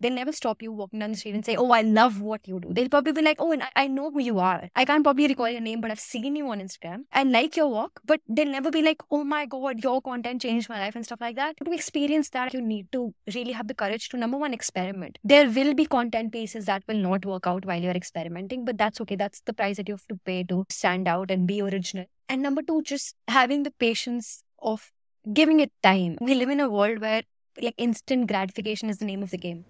They'll never stop you walking down the street and say, Oh, I love what you do. They'll probably be like, Oh, and I, I know who you are. I can't probably recall your name, but I've seen you on Instagram. I like your walk, but they'll never be like, Oh my God, your content changed my life and stuff like that. To experience that, you need to really have the courage to, number one, experiment. There will be content pieces that will not work out while you're experimenting, but that's okay. That's the price that you have to pay to stand out and be original. And number two, just having the patience of giving it time. We live in a world where like instant gratification is the name of the game.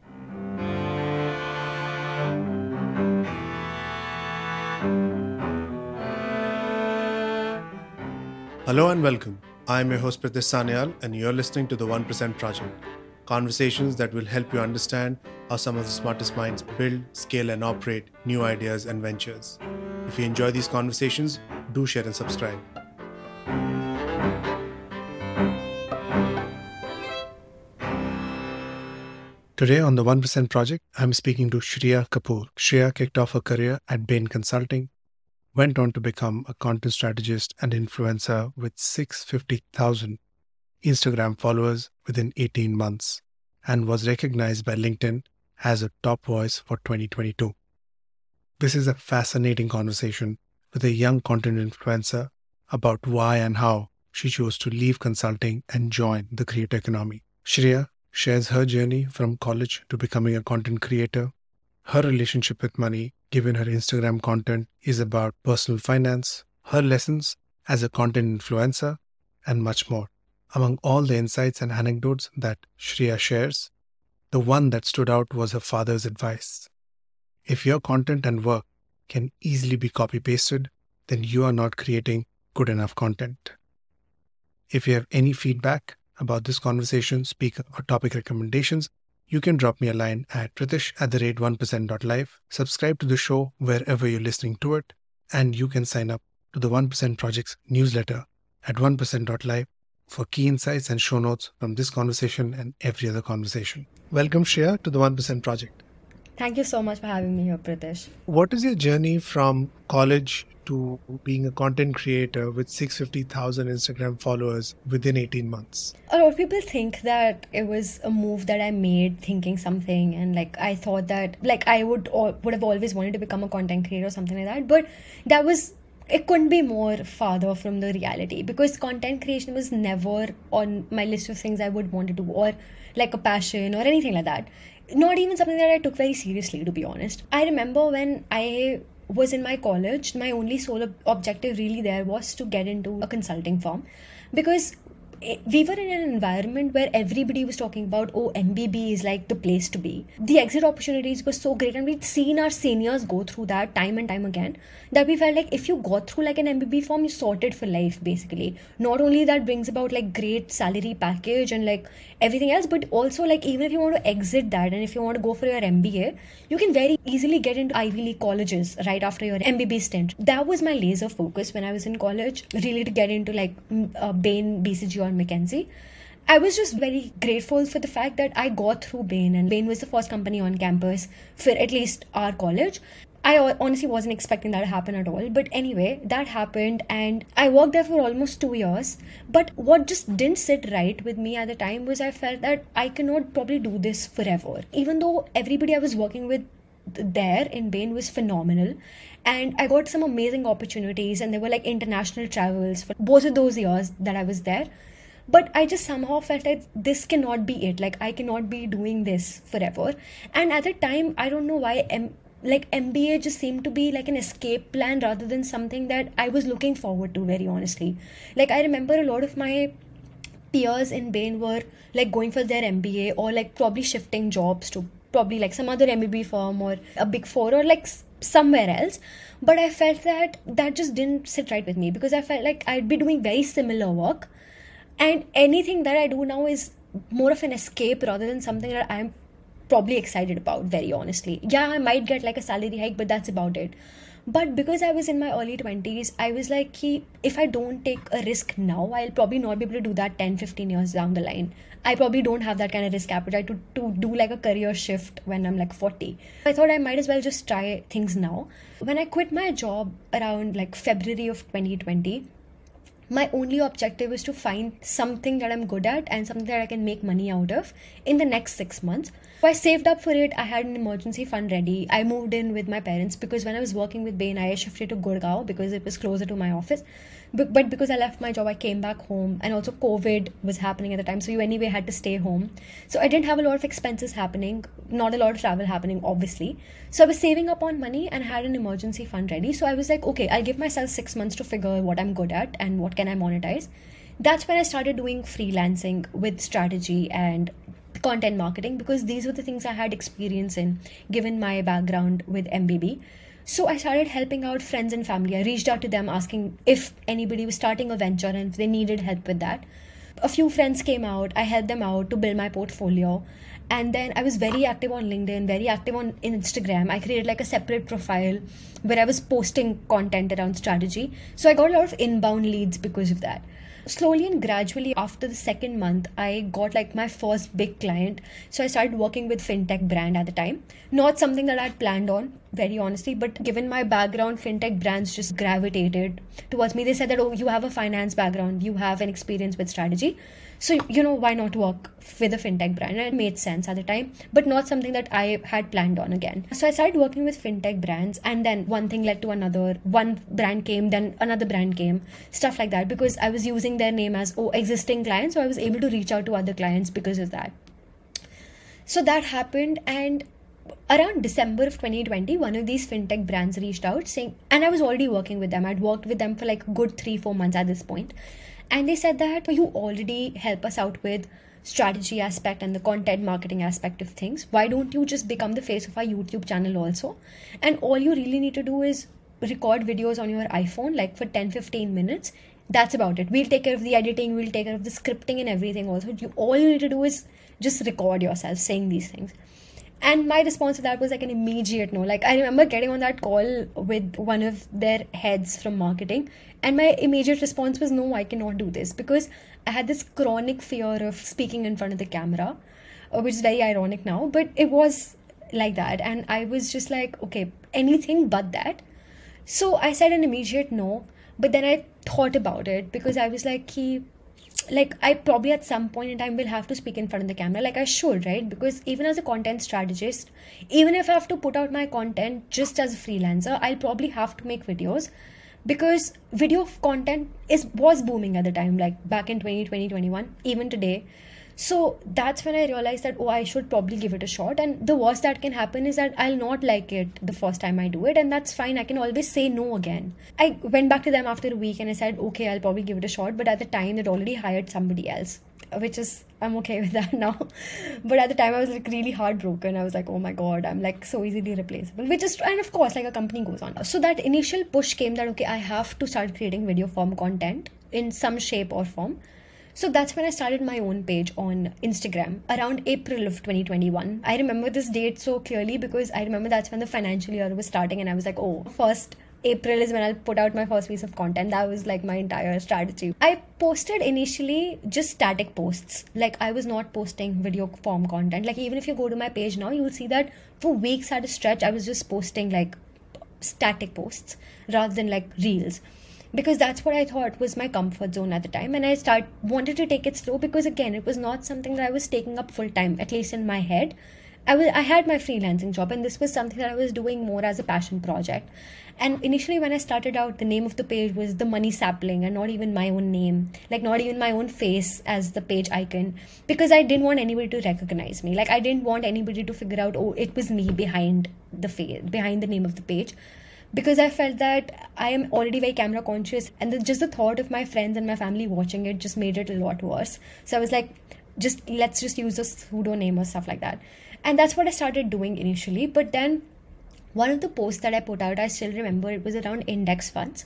Hello and welcome. I'm your host Pritish Sanyal, and you're listening to the 1% Project. Conversations that will help you understand how some of the smartest minds build, scale, and operate new ideas and ventures. If you enjoy these conversations, do share and subscribe. Today on the 1% Project, I'm speaking to Shreyaa Kapoor. Shreyaa kicked off her career at Bain Consulting, went on to become a content strategist and influencer with 650,000 Instagram followers within 18 months and was recognized by LinkedIn as a top voice for 2022. This is a fascinating conversation with a young content influencer about why and how she chose to leave consulting and join the creator economy. Shreyaa shares her journey from college to becoming a content creator, her relationship with money, given her Instagram content, is about personal finance, her lessons as a content influencer, and much more. Among all the insights and anecdotes that Shreyaa shares, the one that stood out was her father's advice. If your content and work can easily be copy pasted, then you are not creating good enough content. If you have any feedback about this conversation, speaker, or topic recommendations, you can drop me a line at pritish at the rate 1%.live. Subscribe to the show wherever you're listening to it, and you can sign up to the 1% Project's newsletter at 1%.live for key insights and show notes from this conversation and every other conversation. Welcome, Shreyaa, to the 1% Project. Thank you so much for having me here, Pritish. What is your journey from college to being a content creator with 650,000 Instagram followers within 18 months? A lot of people think that it was a move that I made thinking something and like I thought that like I would would have always wanted to become a content creator or something like that but that was it couldn't be more farther from the reality because content creation was never on my list of things I would want to do or like a passion or anything like that. Not even something that I took very seriously, to be honest. I remember when I was in my college, my only sole objective really there was to get into a consulting firm. Because we were in an environment where everybody was talking about oh mbb is like the place to be. The exit opportunities were so great and we'd seen our seniors go through that time and time again that we felt like if you got through like an mbb form you sorted for life basically. Not only that brings about like great salary package and like everything else but also like even if you want to exit that and if you want to go for your mba you can very easily get into ivy league colleges right after your mbb stint. That was my laser focus when i was in college really to get into like uh, bain bcg on McKinsey. I was just very grateful for the fact that I got through Bain, and Bain was the first company on campus for at least our college. I honestly wasn't expecting that to happen at all. But anyway, that happened, and I worked there for almost two years. But what just didn't sit right with me at the time was I felt that I cannot probably do this forever. Even though everybody I was working with there in Bain was phenomenal. And I got some amazing opportunities, and there were like international travels for both of those years that I was there but i just somehow felt like this cannot be it. Like i cannot be doing this forever. And at the time i don't know why M- like mba just seemed to be like an escape plan rather than something that i was looking forward to very honestly. Like i remember a lot of my peers in bain were like going for their mba or like probably shifting jobs to probably like some other mbb firm or a big four or like somewhere else. But i felt that that just didn't sit right with me because i felt like i'd be doing very similar work and anything that i do now is more of an escape rather than something that i'm probably excited about very honestly. Yeah i might get like a salary hike but that's about it. But because i was in my early 20s i was like if i don't take a risk now i'll probably not be able to do that 10 15 years down the line. I probably don't have that kind of risk appetite to, to do like a career shift when i'm like 40 i thought i might as well just try things now. When i quit my job around like february of 2020 my only objective is to find something that I'm good at and something that I can make money out of in the next six months. So I saved up for it. I had an emergency fund ready. I moved in with my parents because when I was working with Bain, I shifted to Gurgaon because it was closer to my office. But, because I left my job, I came back home, and also COVID was happening at the time, so you anyway had to stay home. So I didn't have a lot of expenses happening, not a lot of travel happening, obviously. So I was saving up on money and had an emergency fund ready. So I was like, okay, I'll give myself six months to figure out what I'm good at and what can I monetize. That's when I started doing freelancing with strategy and content marketing because these were the things I had experience in given my background with MBB. So I started helping out friends and family. I reached out to them asking if anybody was starting a venture and if they needed help with that. A few friends came out, I helped them out to build my portfolio. And then I was very active on LinkedIn, very active on Instagram. I created like a separate profile where I was posting content around strategy. So I got a lot of inbound leads because of that slowly and gradually after the second month i got like my first big client. So i started working with fintech brand at the time. Not something that i'd planned on very honestly but given my background fintech brands just gravitated towards me. They said that oh you have a finance background. You have an experience with strategy so, you know, why not work with a fintech brand? And it made sense at the time, but not something that I had planned on again. So I started working with fintech brands, and then one thing led to another. One brand came, then another brand came, stuff like that, because I was using their name as oh, existing clients. So I was able to reach out to other clients because of that. So that happened, and around December of 2020, one of these fintech brands reached out saying, and I was already working with them. I'd worked with them for like good three, four months at this point and they said that you already help us out with strategy aspect and the content marketing aspect of things. Why don't you just become the face of our youtube channel also? And all you really need to do is record videos on your iphone like for 10 15 minutes. That's about it. We'll take care of the editing we'll take care of the scripting and everything also. You all you need to do is just record yourself saying these things. And my response to that was like an immediate no. Like i remember getting on that call with one of their heads from marketing and my immediate response was no i cannot do this because i had this chronic fear of speaking in front of the camera uh, which is very ironic now but it was like that and i was just like okay anything but that so i said an immediate no but then i thought about it because i was like he like I probably at some point in time will have to speak in front of the camera. Like I should, right? Because even as a content strategist, even if I have to put out my content just as a freelancer, I'll probably have to make videos because video content is was booming at the time, like back in 2020, 21, even today. So that's when I realized that, oh, I should probably give it a shot. And the worst that can happen is that I'll not like it the first time I do it. And that's fine. I can always say no again. I went back to them after a week and I said, okay, I'll probably give it a shot. But at the time, they'd already hired somebody else, which is, I'm okay with that now. but at the time, I was like really heartbroken. I was like, oh my God, I'm like so easily replaceable, which is, and of course, like a company goes on. So that initial push came that, okay, I have to start creating video form content in some shape or form so that's when I started my own page on Instagram around April of 2021. I remember this date so clearly because I remember that's when the financial year was starting, and I was like, oh, first April is when I'll put out my first piece of content. That was like my entire strategy. I posted initially just static posts. Like I was not posting video form content. Like even if you go to my page now, you'll see that for weeks at a stretch, I was just posting like static posts rather than like reels because that's what I thought was my comfort zone at the time. And I start wanted to take it slow because again, it was not something that I was taking up full time, at least in my head. I was I had my freelancing job, and this was something that I was doing more as a passion project. And initially, when I started out, the name of the page was the Money Sapling, and not even my own name, like not even my own face as the page icon, because I didn't want anybody to recognize me. Like I didn't want anybody to figure out, oh, it was me behind the face, behind the name of the page because I felt that I am already very camera conscious, and the, just the thought of my friends and my family watching it just made it a lot worse. So I was like, just let's just use a pseudo name or stuff like that, and that's what I started doing initially. But then one of the posts that I put out, I still remember it was around index funds.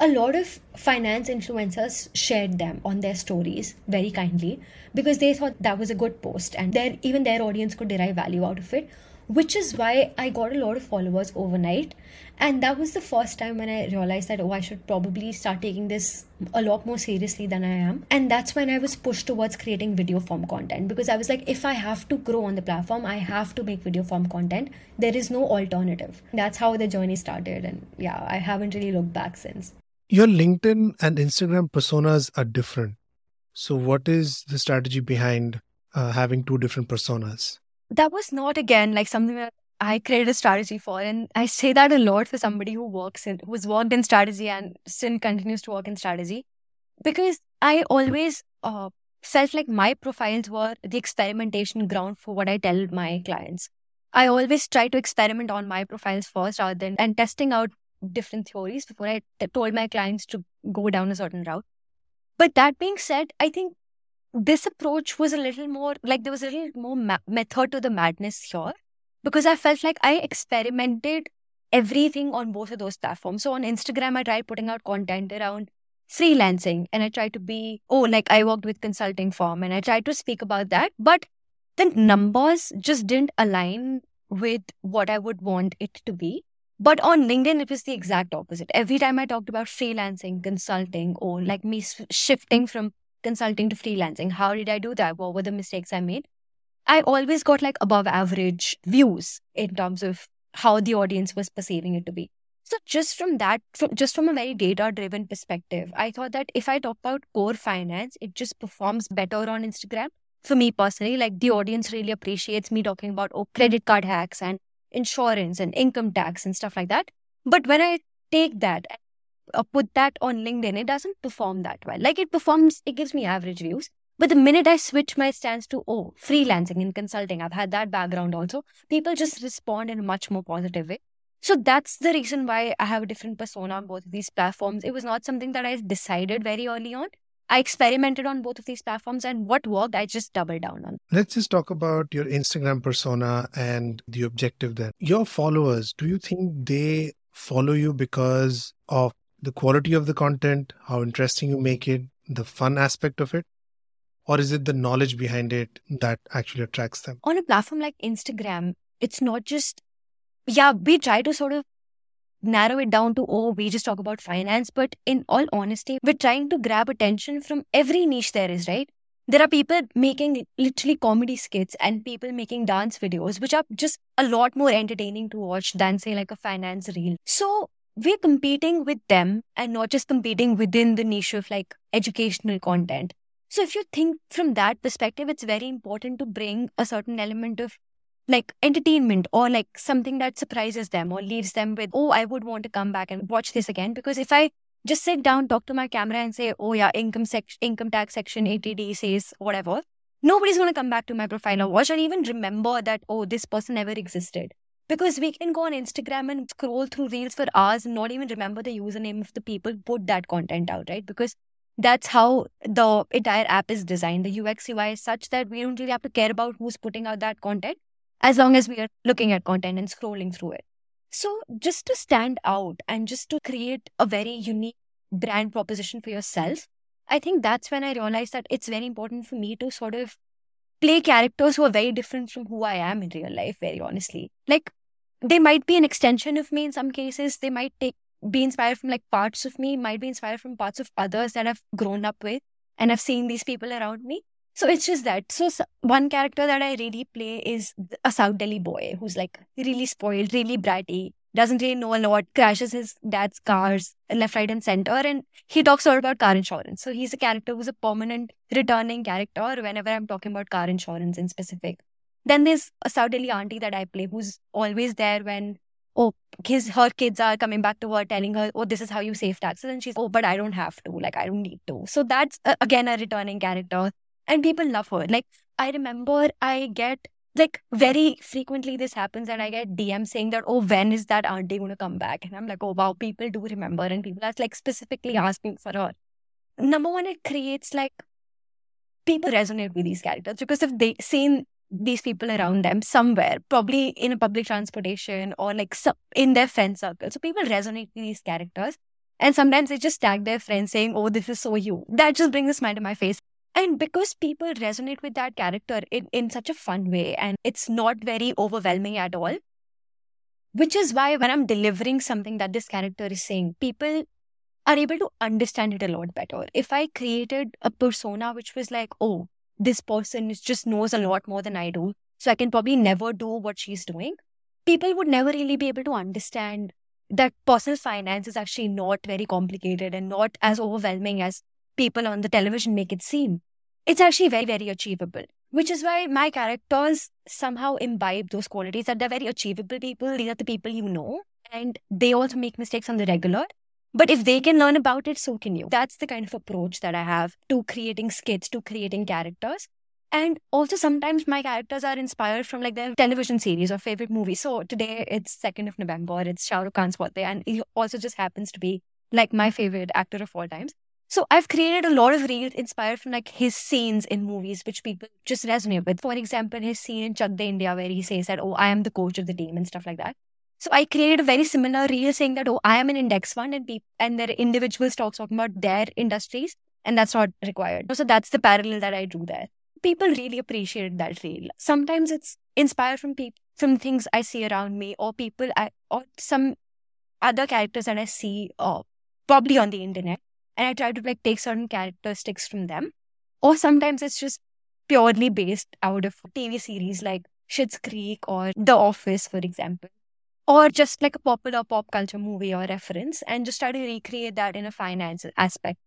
A lot of finance influencers shared them on their stories very kindly because they thought that was a good post and even their audience could derive value out of it which is why I got a lot of followers overnight. And that was the first time when I realized that, oh, I should probably start taking this a lot more seriously than I am. And that's when I was pushed towards creating video form content because I was like, if I have to grow on the platform, I have to make video form content. There is no alternative. That's how the journey started. And yeah, I haven't really looked back since. Your LinkedIn and Instagram personas are different. So, what is the strategy behind uh, having two different personas? That was not again like something that I created a strategy for. And I say that a lot for somebody who works in, who's worked in strategy and still continues to work in strategy. Because I always uh, felt like my profiles were the experimentation ground for what I tell my clients. I always try to experiment on my profiles first rather than and testing out different theories before I t- told my clients to go down a certain route. But that being said, I think this approach was a little more like there was a little more ma- method to the madness here because I felt like I experimented everything on both of those platforms. So on Instagram, I tried putting out content around freelancing and I tried to be, oh, like I worked with consulting firm and I tried to speak about that. But the numbers just didn't align with what I would want it to be. But on LinkedIn, it was the exact opposite. Every time I talked about freelancing, consulting, or like me shifting from consulting to freelancing, how did I do that? What were the mistakes I made? I always got like above average views in terms of how the audience was perceiving it to be. So just from that, from, just from a very data driven perspective, I thought that if I talk about core finance, it just performs better on Instagram. For me personally, like the audience really appreciates me talking about oh credit card hacks and insurance and income tax and stuff like that. But when I take that, uh, Uh, put that on LinkedIn, it doesn't perform that well. Like it performs, it gives me average views. But the minute I switch my stance to, oh, freelancing and consulting, I've had that background also, people just respond in a much more positive way. So that's the reason why I have a different persona on both of these platforms. It was not something that I decided very early on. I experimented on both of these platforms and what worked, I just doubled down on. Let's just talk about your Instagram persona and the objective there. Your followers, do you think they follow you because of the quality of the content, how interesting you make it, the fun aspect of it? Or is it the knowledge behind it that actually attracts them? On a platform like Instagram, it's not just, yeah, we try to sort of narrow it down to, oh, we just talk about finance. But in all honesty, we're trying to grab attention from every niche there is, right? There are people making literally comedy skits and people making dance videos, which are just a lot more entertaining to watch than, say, like a finance reel. So we're competing with them and not just competing within the niche of like educational content. So if you think from that perspective, it's very important to bring a certain element of like entertainment or like something that surprises them or leaves them with, oh, I would want to come back and watch this again. Because if I just sit down, talk to my camera and say, oh yeah, income sec- income tax section 80D says whatever, nobody's going to come back to my profile or watch and even remember that, oh, this person ever existed. Because we can go on Instagram and scroll through reels for hours and not even remember the username of the people put that content out, right? Because that's how the entire app is designed. The UX UI is such that we don't really have to care about who's putting out that content as long as we are looking at content and scrolling through it. So, just to stand out and just to create a very unique brand proposition for yourself, I think that's when I realized that it's very important for me to sort of play characters who are very different from who I am in real life, very honestly. Like, they might be an extension of me in some cases. They might take be inspired from like parts of me, might be inspired from parts of others that I've grown up with and I've seen these people around me. So it's just that. So one character that I really play is a South Delhi boy who's like really spoiled, really bratty, doesn't really know a lot, crashes his dad's cars left, right, and center, and he talks a lot about car insurance. So he's a character who's a permanent returning character whenever I'm talking about car insurance in specific. Then there's a South Delhi auntie that I play who's always there when oh his her kids are coming back to her telling her oh this is how you save taxes and she's oh but i don't have to like i don't need to so that's uh, again a returning character and people love her like i remember i get like very frequently this happens and i get dms saying that oh when is that auntie going to come back and i'm like oh wow people do remember and people are like specifically asking for her number one it creates like people resonate with these characters because if they seen these people around them somewhere, probably in a public transportation or like in their friend circle. So people resonate with these characters. And sometimes they just tag their friends saying, Oh, this is so you. That just brings a smile to my face. And because people resonate with that character in, in such a fun way and it's not very overwhelming at all, which is why when I'm delivering something that this character is saying, people are able to understand it a lot better. If I created a persona which was like, oh, this person just knows a lot more than I do. So I can probably never do what she's doing. People would never really be able to understand that personal finance is actually not very complicated and not as overwhelming as people on the television make it seem. It's actually very, very achievable. which is why my characters somehow imbibe those qualities that they're very achievable people. These are the people you know, and they also make mistakes on the regular. But if they can learn about it, so can you. That's the kind of approach that I have to creating skits, to creating characters. And also sometimes my characters are inspired from like their television series or favorite movie. So today it's 2nd of November, it's Shah Rukh Khan's birthday, and he also just happens to be like my favorite actor of all times. So I've created a lot of reels inspired from like his scenes in movies, which people just resonate with. For example, his scene in Chak India where he says that, oh, I am the coach of the team and stuff like that. So I created a very similar reel saying that, oh, I am an index fund and people and there are individuals talk talking about their industries and that's not required. So that's the parallel that I drew there. People really appreciated that reel. Sometimes it's inspired from people from things I see around me or people I, or some other characters that I see uh, probably on the internet and I try to like take certain characteristics from them. Or sometimes it's just purely based out of TV series like Schitt's Creek or The Office, for example. Or just like a popular pop culture movie or reference and just try to recreate that in a finance aspect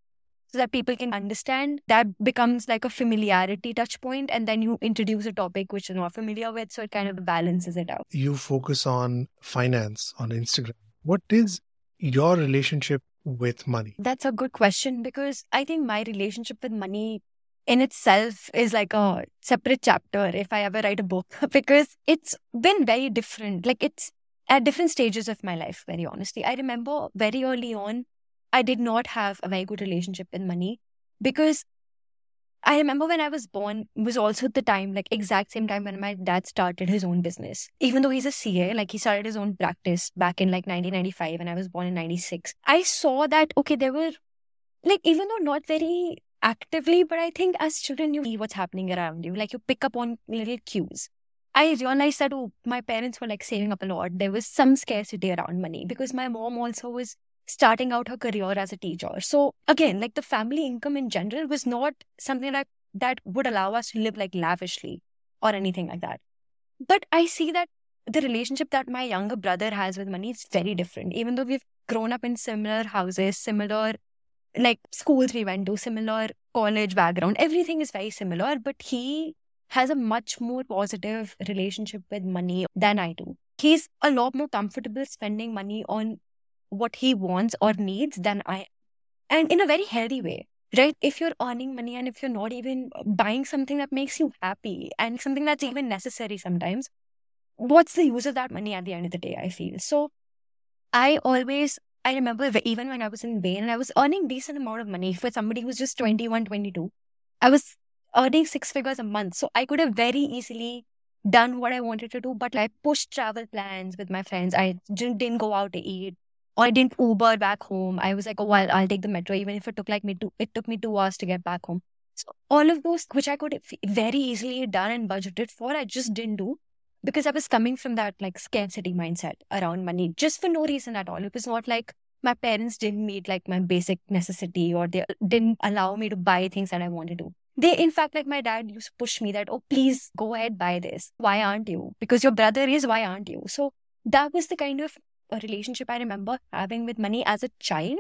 so that people can understand. That becomes like a familiarity touch point, and then you introduce a topic which you're not familiar with, so it kind of balances it out. You focus on finance on Instagram. What is your relationship with money? That's a good question because I think my relationship with money in itself is like a separate chapter if I ever write a book because it's been very different. Like it's at different stages of my life, very honestly. I remember very early on, I did not have a very good relationship with money because I remember when I was born was also the time, like exact same time when my dad started his own business. Even though he's a CA, like he started his own practice back in like 1995 and I was born in 96. I saw that, okay, there were like, even though not very actively, but I think as children, you see what's happening around you. Like you pick up on little cues. I realized that, oh, my parents were like saving up a lot. There was some scarcity around money because my mom also was starting out her career as a teacher. So again, like the family income in general was not something that that would allow us to live like lavishly or anything like that. But I see that the relationship that my younger brother has with money is very different. Even though we've grown up in similar houses, similar like schools we went to, similar college background, everything is very similar, but he has a much more positive relationship with money than I do. He's a lot more comfortable spending money on what he wants or needs than I and in a very healthy way. Right? If you're earning money and if you're not even buying something that makes you happy and something that's even necessary sometimes, what's the use of that money at the end of the day? I feel so. I always, I remember even when I was in Bain and I was earning decent amount of money for somebody who's just 21, 22. I was earning six figures a month. So I could have very easily done what I wanted to do, but I pushed travel plans with my friends. I didn't go out to eat or I didn't Uber back home. I was like, oh, well, I'll take the metro, even if it took like me two, it took me two hours to get back home. So all of those, which I could very easily done and budgeted for, I just didn't do because I was coming from that like scarcity mindset around money just for no reason at all. It was not like my parents didn't meet like my basic necessity or they uh, didn't allow me to buy things that I wanted to. They, in fact, like my dad used to push me that, oh, please go ahead, buy this. Why aren't you? Because your brother is, why aren't you? So that was the kind of a relationship I remember having with money as a child.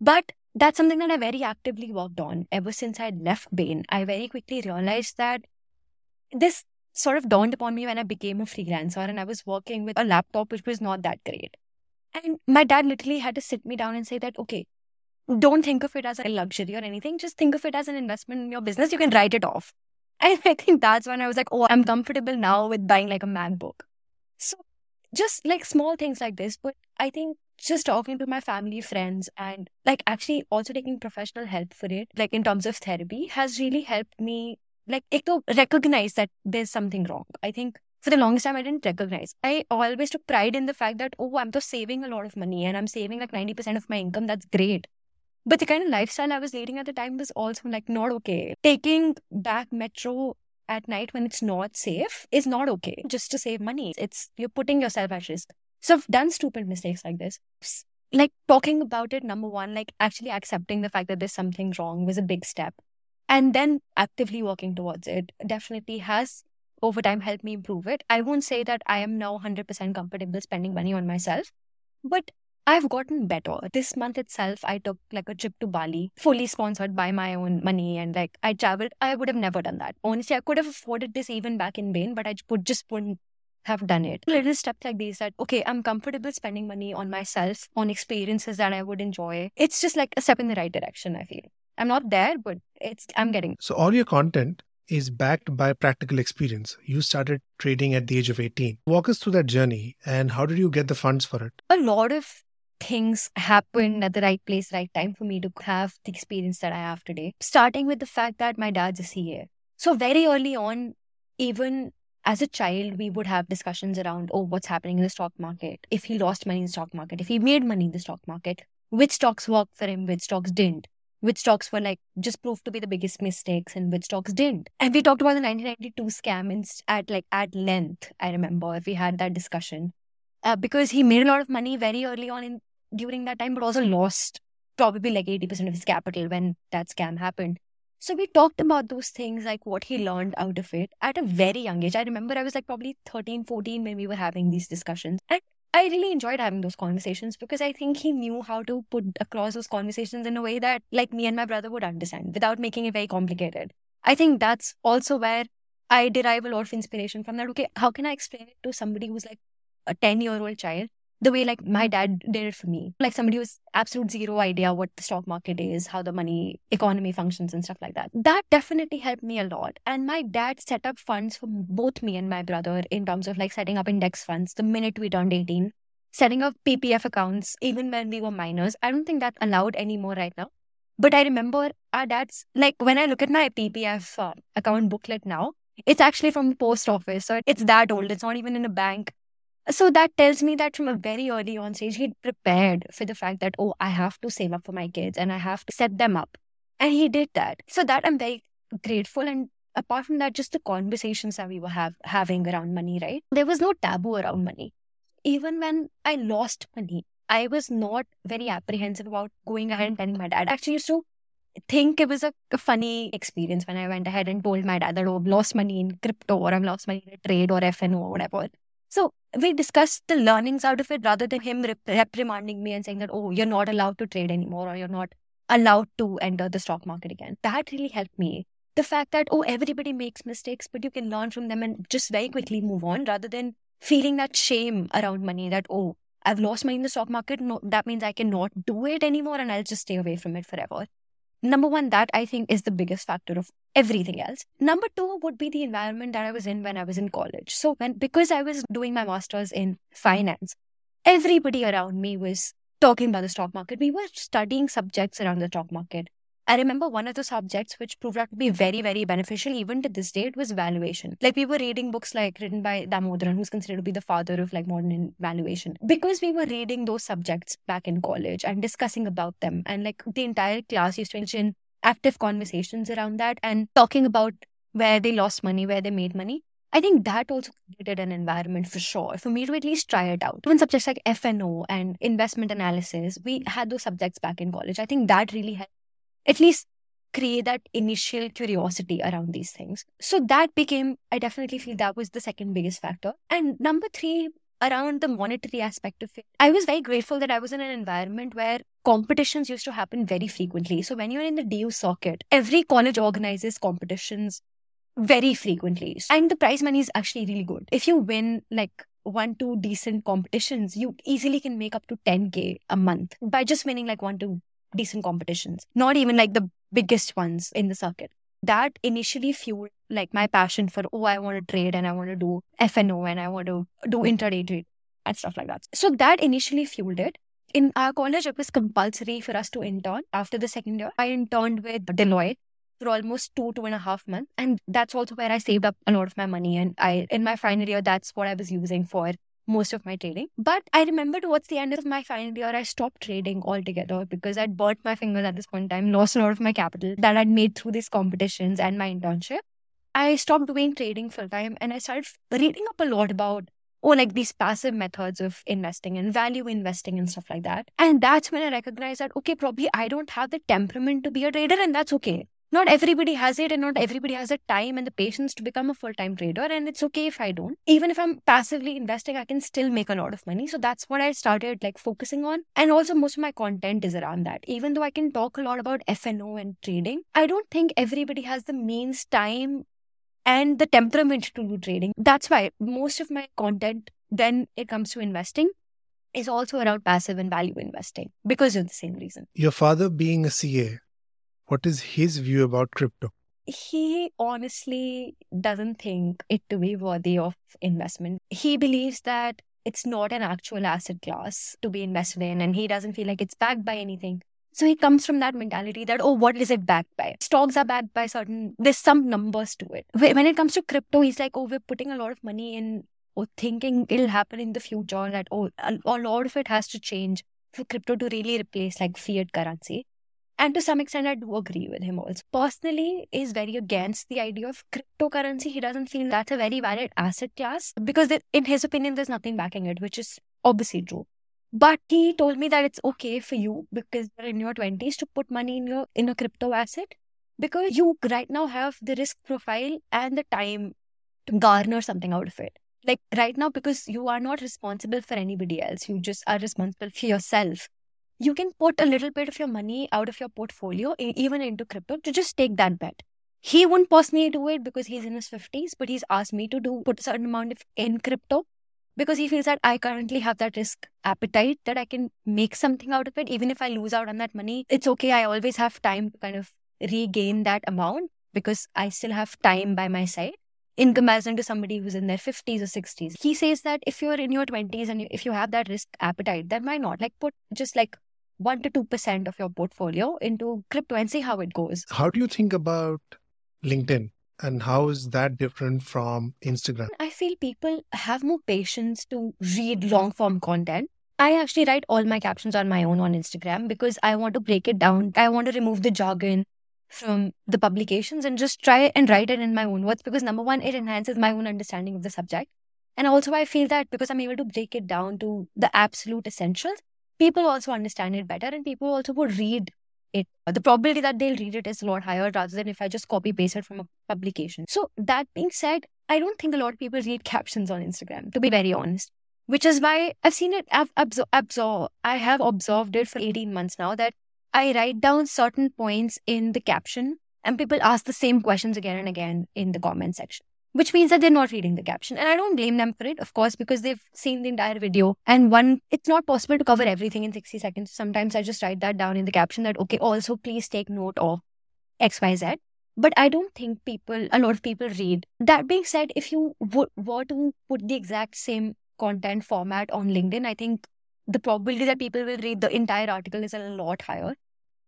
But that's something that I very actively worked on ever since I left Bain. I very quickly realized that this sort of dawned upon me when I became a freelancer and I was working with a laptop which was not that great. And my dad literally had to sit me down and say that, okay, don't think of it as a luxury or anything. Just think of it as an investment in your business. You can write it off. And I think that's when I was like, oh, I'm comfortable now with buying like a MacBook. So just like small things like this. But I think just talking to my family, friends, and like actually also taking professional help for it, like in terms of therapy, has really helped me like to recognize that there's something wrong. I think for the longest time I didn't recognize. I always took pride in the fact that, oh, I'm just saving a lot of money and I'm saving like 90% of my income. That's great. But the kind of lifestyle I was leading at the time was also like not okay. Taking back metro at night when it's not safe is not okay just to save money. It's you're putting yourself at risk. So I've done stupid mistakes like this. Like talking about it, number one, like actually accepting the fact that there's something wrong was a big step. And then actively working towards it definitely has over time helped me improve it. I won't say that I am now 100% comfortable spending money on myself, but I've gotten better. This month itself, I took like a trip to Bali, fully sponsored by my own money, and like I traveled. I would have never done that. Honestly, I could have afforded this even back in Bain, but I would just wouldn't have done it. Little steps like these that, okay, I'm comfortable spending money on myself, on experiences that I would enjoy. It's just like a step in the right direction, I feel. I'm not there, but it's I'm getting. So all your content is backed by practical experience. You started trading at the age of 18. Walk us through that journey and how did you get the funds for it? A lot of things happened at the right place, right time for me to have the experience that I have today. Starting with the fact that my dad's a CA. So very early on, even as a child, we would have discussions around, oh, what's happening in the stock market? If he lost money in the stock market, if he made money in the stock market, which stocks worked for him, which stocks didn't, which stocks were like just proved to be the biggest mistakes and which stocks didn't. And we talked about the 1992 scam in, at like at length. I remember if we had that discussion uh, because he made a lot of money very early on in during that time, but also lost probably like 80% of his capital when that scam happened. So we talked about those things, like what he learned out of it at a very young age. I remember I was like probably 13, 14 when we were having these discussions. And I really enjoyed having those conversations because I think he knew how to put across those conversations in a way that like me and my brother would understand without making it very complicated. I think that's also where I derive a lot of inspiration from that. Okay, how can I explain it to somebody who's like a 10 year old child the way like my dad did it for me. Like somebody who's absolute zero idea what the stock market is, how the money economy functions and stuff like that. That definitely helped me a lot. And my dad set up funds for both me and my brother in terms of like setting up index funds the minute we turned 18, setting up PPF accounts even when we were minors. I don't think that's allowed anymore right now. But I remember our dad's like when I look at my PPF uh, account booklet now, it's actually from the post office. So it's that old. It's not even in a bank so that tells me that from a very early on stage, he'd prepared for the fact that, oh, I have to save up for my kids and I have to set them up. And he did that. So that I'm very grateful. And apart from that, just the conversations that we were have, having around money, right? There was no taboo around money. Even when I lost money, I was not very apprehensive about going ahead and telling my dad. I actually used to think it was a, a, funny experience when I went ahead and told my dad that, oh, I've lost money in crypto or I've lost money in a trade or FNO or whatever. So we discussed the learnings out of it rather than him rep- reprimanding me and saying that, oh, you're not allowed to trade anymore or you're not allowed to enter the stock market again. That really helped me. The fact that, oh, everybody makes mistakes, but you can learn from them and just very quickly move on rather than feeling that shame around money that, oh, I've lost money in the stock market. No, that means I cannot do it anymore and I'll just stay away from it forever. Number one, that I think is the biggest factor of everything else. Number two would be the environment that I was in when I was in college. So when because I was doing my master's in finance, everybody around me was talking about the stock market. We were studying subjects around the stock market. I remember one of the subjects which proved out to be very, very beneficial even to this day it was valuation. Like we were reading books like written by Damodaran, who's considered to be the father of like modern valuation. Because we were reading those subjects back in college and discussing about them. And like the entire class used to engage in active conversations around that and talking about where they lost money, where they made money. I think that also created an environment for sure for me to at least try it out. Even subjects like FNO and investment analysis, we had those subjects back in college. I think that really helped at least create that initial curiosity around these things. So that became, I definitely feel that was the second biggest factor. And number three, around the monetary aspect of it, I was very grateful that I was in an environment where competitions used to happen very frequently. So when you're in the DU circuit, every college organizes competitions very frequently. And the prize money is actually really good. If you win like one, two decent competitions, you easily can make up to 10K a month by just winning like one, two decent competitions, not even like the biggest ones in the circuit. That initially fueled like my passion for, oh, I want to trade and I want to do FNO and I want to do intraday trade and stuff like that. So that initially fueled it. In our college, it was compulsory for us to intern after the second year. I interned with Deloitte for almost two, two and a half months. And that's also where I saved up a lot of my money. And I, in my final year, that's what I was using for most of my trading. But I remember towards the end of my final year, I stopped trading altogether because I'd burnt my fingers at this point in time, lost a lot of my capital that I'd made through these competitions and my internship. I stopped doing trading full time and I started reading up a lot about oh, like these passive methods of investing and value investing and stuff like that. And that's when I recognized that, okay, probably I don't have the temperament to be a trader and that's okay. Not everybody has it and not everybody has the time and the patience to become a full-time trader and it's okay if i don't. Even if i'm passively investing i can still make a lot of money. So that's what i started like focusing on. And also most of my content is around that. Even though i can talk a lot about fno and trading i don't think everybody has the means time and the temperament to do trading. That's why most of my content when it comes to investing is also around passive and value investing because of the same reason. Your father being a CA, what is his view about crypto? he honestly doesn't think it to be worthy of investment. He believes that it's not an actual asset class to be invested in, and he doesn't feel like it's backed by anything. So he comes from that mentality that, oh, what is it backed by? Stocks are backed by certain, there's some numbers to it. When it comes to crypto, he's like, oh, we're putting a lot of money in, or thinking it'll happen in the future, that, oh, a, a lot of it has to change for crypto to really replace like fiat currency. And to some extent, I do agree with him also. Personally, is very against the idea of cryptocurrency. He doesn't feel that's a very valid asset class because, in his opinion, there's nothing backing it, which is obviously true. But he told me that it's okay for you because you're in your twenties to put money in your in a crypto asset because you right now have the risk profile and the time to garner something out of it. Like right now, because you are not responsible for anybody else, you just are responsible for yourself you can put a little bit of your money out of your portfolio, even into crypto, to just take that bet. He wouldn't personally do it because he's in his 50s, but he's asked me to do put a certain amount of in crypto because he feels that I currently have that risk appetite that I can make something out of it. Even if I lose out on that money, it's okay. I always have time to kind of regain that amount because I still have time by my side in comparison to somebody who's in their 50s or 60s. He says that if you're in your 20s and if you have that risk appetite, then why not? Like put just like 1 to 2% of your portfolio into crypto and see how it goes. How do you think about LinkedIn and how is that different from Instagram? I feel people have more patience to read long form content. I actually write all my captions on my own on Instagram because I want to break it down. I want to remove the jargon from the publications and just try and write it in my own words because number one, it enhances my own understanding of the subject. And also, I feel that because I'm able to break it down to the absolute essentials, people also understand it better and people also would read it. The probability that they'll read it is a lot higher rather than if I just copy paste it from a publication. So, that being said, I don't think a lot of people read captions on Instagram, to be very honest. Which is why I've seen it, I've absor- absor- I have observed it for 18 months now that I write down certain points in the caption and people ask the same questions again and again in the comment section, which means that they're not reading the caption. And I don't blame them for it, of course, because they've seen the entire video. And one, it's not possible to cover everything in 60 seconds. Sometimes I just write that down in the caption that, okay, also please take note of XYZ. But I don't think people, a lot of people read. That being said, if you would, were to put the exact same content format on LinkedIn, I think the probability that people will read the entire article is a lot higher.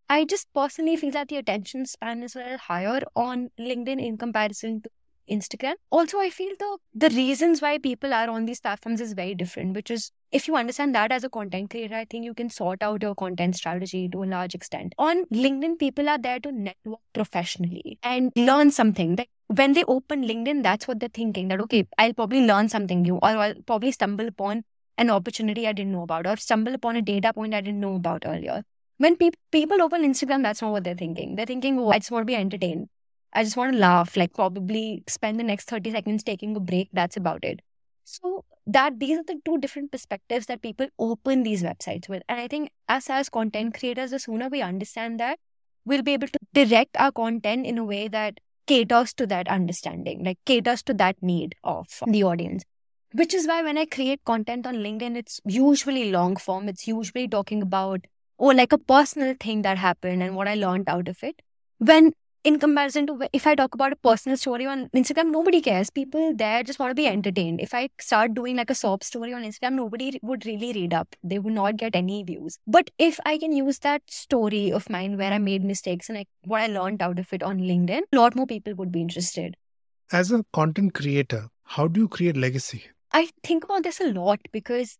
I just personally feel that the attention span is a little higher on LinkedIn in comparison to Instagram. Also, I feel the the reasons why people are on these platforms is very different, which is if you understand that as a content creator, I think you can sort out your content strategy to a large extent. On LinkedIn, people are there to network professionally and learn something. When they open LinkedIn, that's what they're thinking that okay, I'll probably learn something new, or I'll probably stumble upon an opportunity I didn't know about, or stumble upon a data point I didn't know about earlier. When pe- people open Instagram, that's not what they're thinking. They're thinking, oh, I just want to be entertained. I just want to laugh, like probably spend the next 30 seconds taking a break. That's about it. So that these are the two different perspectives that people open these websites with. And I think us as content creators, the sooner we understand that, we'll be able to direct our content in a way that caters to that understanding, like caters to that need of the audience. Which is why when I create content on LinkedIn, it's usually long form. It's usually talking about, oh, like a personal thing that happened and what I learned out of it. When in comparison to if I talk about a personal story on Instagram, nobody cares. People there just want to be entertained. If I start doing like a sob story on Instagram, nobody would really read up. They would not get any views. But if I can use that story of mine where I made mistakes and I, what I learned out of it on LinkedIn, a lot more people would be interested. As a content creator, how do you create legacy? I think about this a lot because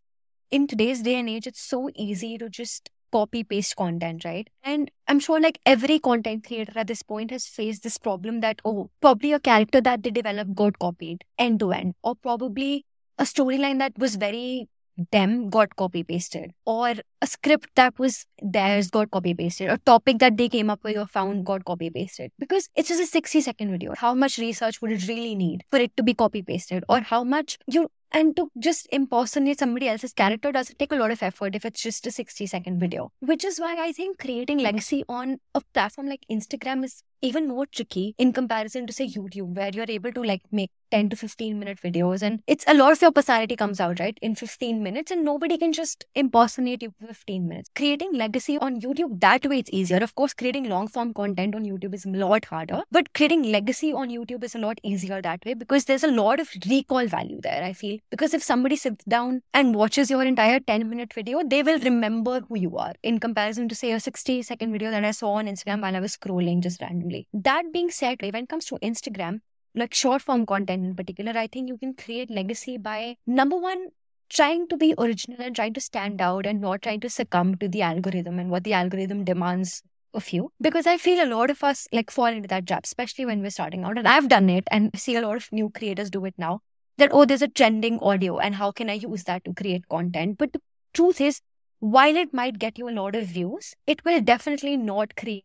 in today's day and age, it's so easy to just copy paste content, right? And I'm sure like every content creator at this point has faced this problem that, oh, probably a character that they developed got copied end to end, or probably a storyline that was very them got copy pasted or a script that was theirs got copy pasted a topic that they came up with or found got copy pasted. Because it's just a 60 second video. How much research would it really need for it to be copy pasted? Or how much you and to just impersonate somebody else's character doesn't take a lot of effort if it's just a 60 second video. Which is why i think creating legacy on a platform like instagram is even more tricky in comparison to say youtube where you're able to like make 10 to 15 minute videos and it's a lot of your personality comes out right in 15 minutes and nobody can just impersonate you for 15 minutes. Creating legacy on youtube that way it's easier. Of course creating long form content on youtube is a lot harder but creating legacy on youtube is a lot easier that way because there's a lot of recall value there i feel. Because if somebody sits down and watches your entire 10 minute video they will remember who you are. In comparison to say a 60 second video that i saw on instagram while i was scrolling just randomly that being said when it comes to instagram like short form content in particular, I think you can create legacy by number one, trying to be original and trying to stand out and not trying to succumb to the algorithm and what the algorithm demands of you. Because I feel a lot of us like fall into that trap, especially when we're starting out. And I've done it and see a lot of new creators do it now. That oh, there's a trending audio and how can I use that to create content? But the truth is, while it might get you a lot of views, it will definitely not create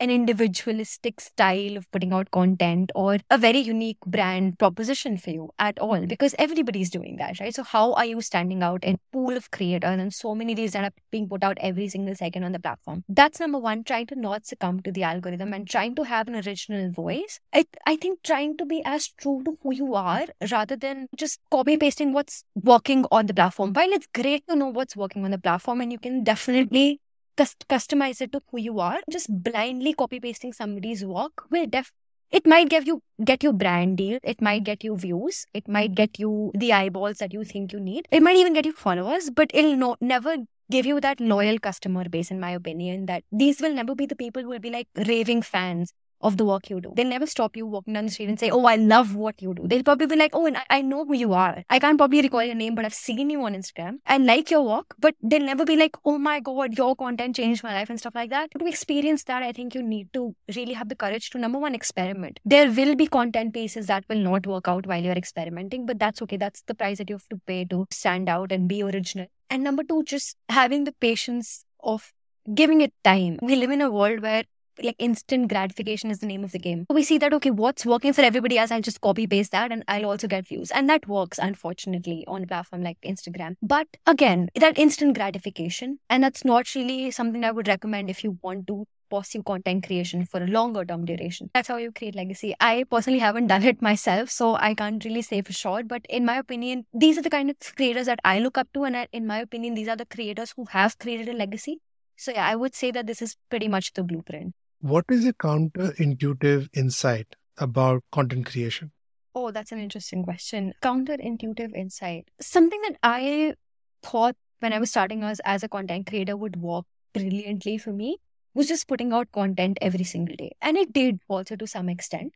an individualistic style of putting out content or a very unique brand proposition for you at all because everybody's doing that, right? So, how are you standing out in pool of creators and so many these that are being put out every single second on the platform? That's number one, trying to not succumb to the algorithm and trying to have an original voice. I, I think trying to be as true to who you are rather than just copy pasting what's working on the platform. While it's great to know what's working on the platform and you can definitely customize it to who you are. Just blindly copy pasting somebody's work will def it might give you get you brand deal it might get you views it might get you the eyeballs that you think you need it might even get you followers but it'll no, never give you that loyal customer base in my opinion that these will never be the people who will be like raving fans of the work you do. They'll never stop you walking down the street and say, Oh, I love what you do. They'll probably be like, Oh, and I, I know who you are. I can't probably recall your name, but I've seen you on Instagram. I like your work, but they'll never be like, Oh my God, your content changed my life and stuff like that. To experience that, I think you need to really have the courage to number one, experiment. There will be content pieces that will not work out while you're experimenting, but that's okay. That's the price that you have to pay to stand out and be original. And number two, just having the patience of giving it time. We live in a world where like instant gratification is the name of the game. We see that, okay, what's working for everybody else, I'll just copy paste that and I'll also get views. And that works, unfortunately, on a platform like Instagram. But again, that instant gratification, and that's not really something I would recommend if you want to pursue content creation for a longer term duration. That's how you create legacy. I personally haven't done it myself, so I can't really say for sure. But in my opinion, these are the kind of creators that I look up to. And in my opinion, these are the creators who have created a legacy. So yeah, I would say that this is pretty much the blueprint. What is a counterintuitive insight about content creation? Oh, that's an interesting question. Counterintuitive insight. Something that I thought when I was starting as, as a content creator would work brilliantly for me was just putting out content every single day. And it did also to some extent.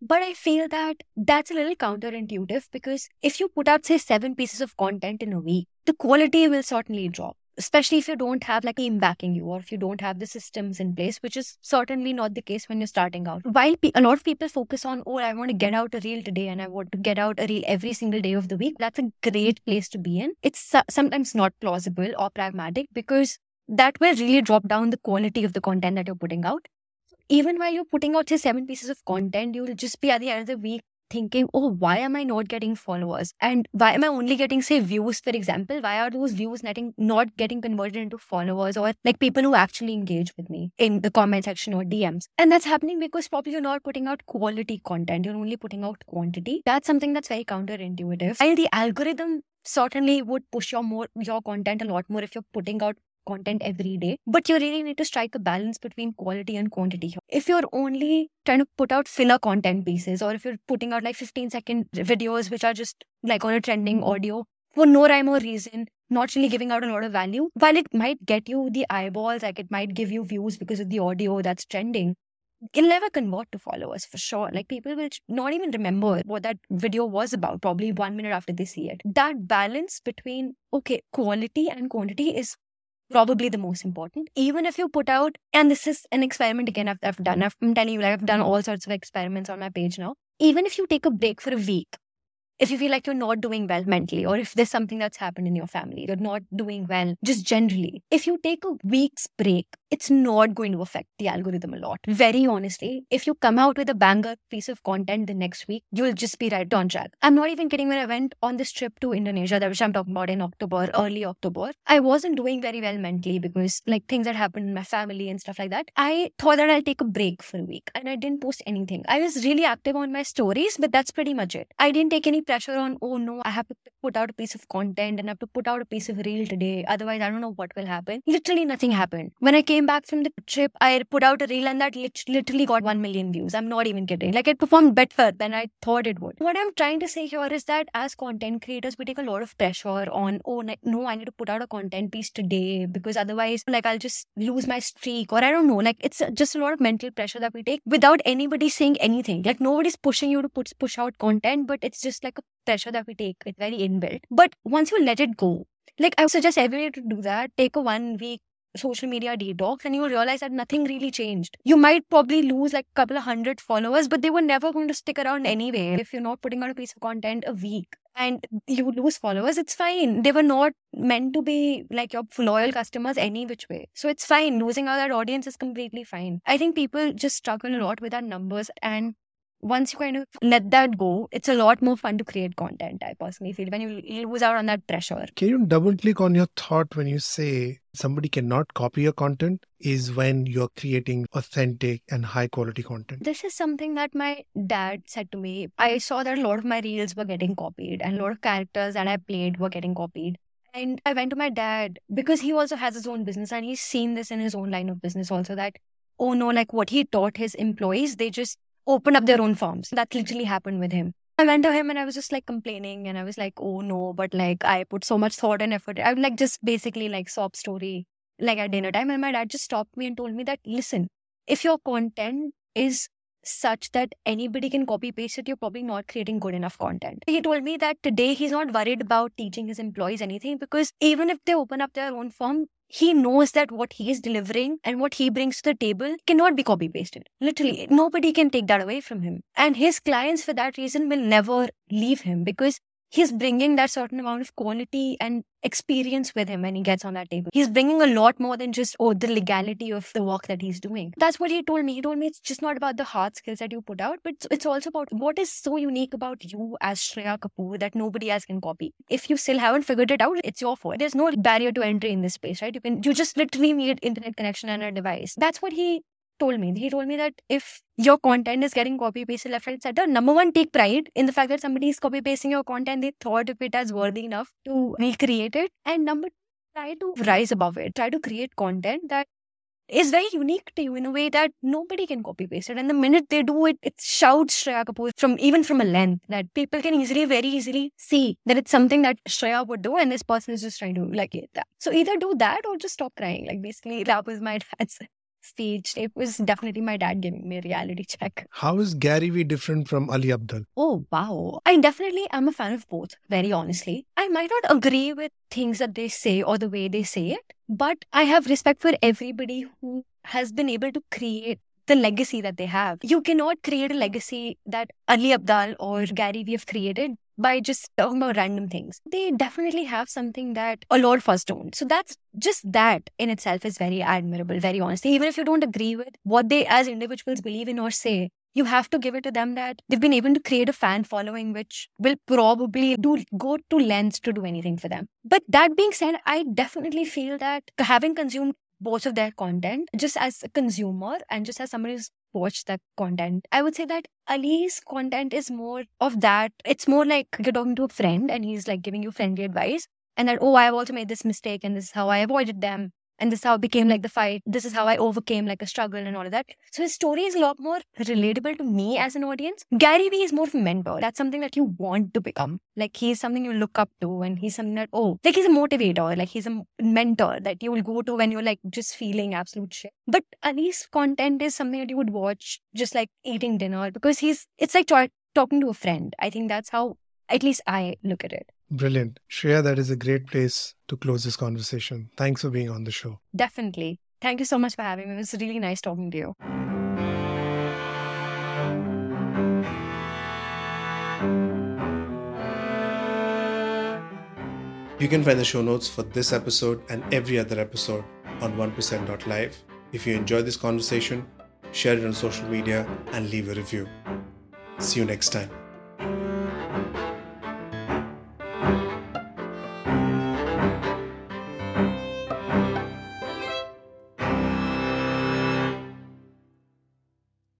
But I feel that that's a little counterintuitive because if you put out, say, seven pieces of content in a week, the quality will certainly drop especially if you don't have like a team backing you or if you don't have the systems in place which is certainly not the case when you're starting out. While pe- a lot of people focus on oh i want to get out a reel today and i want to get out a reel every single day of the week that's a great place to be in. It's su- sometimes not plausible or pragmatic because that will really drop down the quality of the content that you're putting out. Even while you're putting out say seven pieces of content you'll just be at the end of the week thinking, oh, why am I not getting followers? And why am I only getting, say, views, for example? Why are those views netting, not getting converted into followers or like people who actually engage with me in the comment section or DMs? And that's happening because probably you're not putting out quality content. You're only putting out quantity. That's something that's very counterintuitive. And the algorithm certainly would push your more your content a lot more if you're putting out content every day. But you really need to strike a balance between quality and quantity. If you're only trying to put out filler content pieces, or if you're putting out like 15 second videos which are just like on a trending audio for no rhyme or reason, not really giving out a lot of value, while it might get you the eyeballs, like it might give you views because of the audio that's trending, it'll never convert to followers for sure. Like people will not even remember what that video was about, probably one minute after they see it. That balance between, okay, quality and quantity is probably the most important. Even if you put out, and this is an experiment again I've, I've done, I've, I'm telling you, like I've done all sorts of experiments on my page now. Even if you take a break for a week if you feel like you're not doing well mentally, or if there's something that's happened in your family, you're not doing well, just generally, if you take a week's break, it's not going to affect the algorithm a lot. Very honestly, if you come out with a banger piece of content the next week, you'll just be right on track. I'm not even kidding. When I went on this trip to Indonesia, that which I'm talking about in October, early October, I wasn't doing very well mentally because like things that happened in my family and stuff like that. I thought that I'll take a break for a week and I didn't post anything. I was really active on my stories, but that's pretty much it. I didn't take any pressure on, oh no, I have to put out a piece of content and I have to put out a piece of reel today. Otherwise, I don't know what will happen. Literally nothing happened. When I came back from the trip, I put out a reel and that literally got 1 million views. I'm not even kidding. Like it performed better than I thought it would. What I'm trying to say here is that as content creators, we take a lot of pressure on, oh no, I need to put out a content piece today because otherwise, like I'll just lose my streak or I don't know. Like it's just a lot of mental pressure that we take without anybody saying anything. Like nobody's pushing you to put, push out content, but it's just like a pressure that we take. It's very inbuilt. But once you let it go, like I suggest everybody to do that. Take a one week social media detox and you'll realize that nothing really changed. You might probably lose like a couple of hundred followers, but they were never going to stick around anyway. If you're not putting out a piece of content a week and you lose followers, it's fine. They were not meant to be like your loyal customers any which way. So it's fine. Losing out that audience is completely fine. I think people just struggle a lot with our numbers and once you kind of let that go, it's a lot more fun to create content. I personally feel when you lose out on that pressure. Can you double click on your thought when you say somebody cannot copy your content? Is when you're creating authentic and high quality content. This is something that my dad said to me. I saw that a lot of my reels were getting copied and a lot of characters that I played were getting copied. And I went to my dad because he also has his own business and he's seen this in his own line of business also that, oh no, like what he taught his employees, they just open up their own farms. That literally happened with him. I went to him and I was just like complaining and I was like, oh no, but like I put so much thought and effort. I would like just basically like sob story like at dinner time. And my dad just stopped me and told me that, listen, if your content is such that anybody can copy paste it, you're probably not creating good enough content. He told me that today he's not worried about teaching his employees anything because even if they open up their own firm, he knows that what he is delivering and what he brings to the table cannot be copy pasted. Literally, nobody can take that away from him. And his clients, for that reason, will never leave him because he's bringing that certain amount of quality and experience with him when he gets on that table. He's bringing a lot more than just, oh, the legality of the work that he's doing. That's what he told me. He told me it's just not about the hard skills that you put out, but it's also about what is so unique about you as Shreyaa Kapoor that nobody else can copy. If you still haven't figured it out, it's your fault. There's no barrier to entry in this space, right? You can, you just literally need internet connection and a device. That's what he told me. He told me that if your content is getting copy pasted left, right, center, number one, take pride in the fact that somebody is copy pasting your content. They thought of it as worthy enough to recreate it. And number two, try to rise above it. Try to create content that is very unique to you in a way that nobody can copy paste it. And the minute they do it, it shouts Shreyaa Kapoor from even from a length that people can easily, very easily see that it's something that Shreyaa would do, and this person is just trying to like it that. So either do that or just stop crying. Like basically, that was my dad's staged. It was definitely my dad giving me a reality check. How is Gary Vee different from Ali Abdaal? Oh, wow. I definitely am a fan of both, very honestly. I might not agree with things that they say or the way they say it, but I have respect for everybody who has been able to create the legacy that they have. You cannot create a legacy that Ali Abdaal or Gary Vee have created by just talking about random things. They definitely have something that a lot of us don't. So that's just that in itself is very admirable, very honestly. Even if you don't agree with what they as individuals believe in or say, you have to give it to them that they've been able to create a fan following which will probably do go to lengths to do anything for them. But that being said, I definitely feel that having consumed both of their content, just as a consumer and just as somebody who's watched that content, I would say that Ali's content is more of that. It's more like you're talking to a friend and he's like giving you friendly advice. And that, oh, I've also made this mistake and this is how I avoided them and this is how it became like the fight. This is how i overcame like a struggle and all of that. So his story is a lot more relatable to me as an audience. Gary vee is more of a mentor. That's something that you want to become. Like he's something you look up to and he's something that oh like he's a motivator. Like he's a mentor that you will go to when you're like just feeling absolute shit. But ali's content is something that you would watch just like eating dinner because he's it's like talking to a friend. I think that's how at least i look at it Brilliant. Shreyaa, that is a great place to close this conversation. Thanks for being on the show. Definitely. Thank you so much for having me. It was really nice talking to you. You can find the show notes for this episode and every other episode on 1%.live. If you enjoyed this conversation, share it on social media and leave a review. See you next time.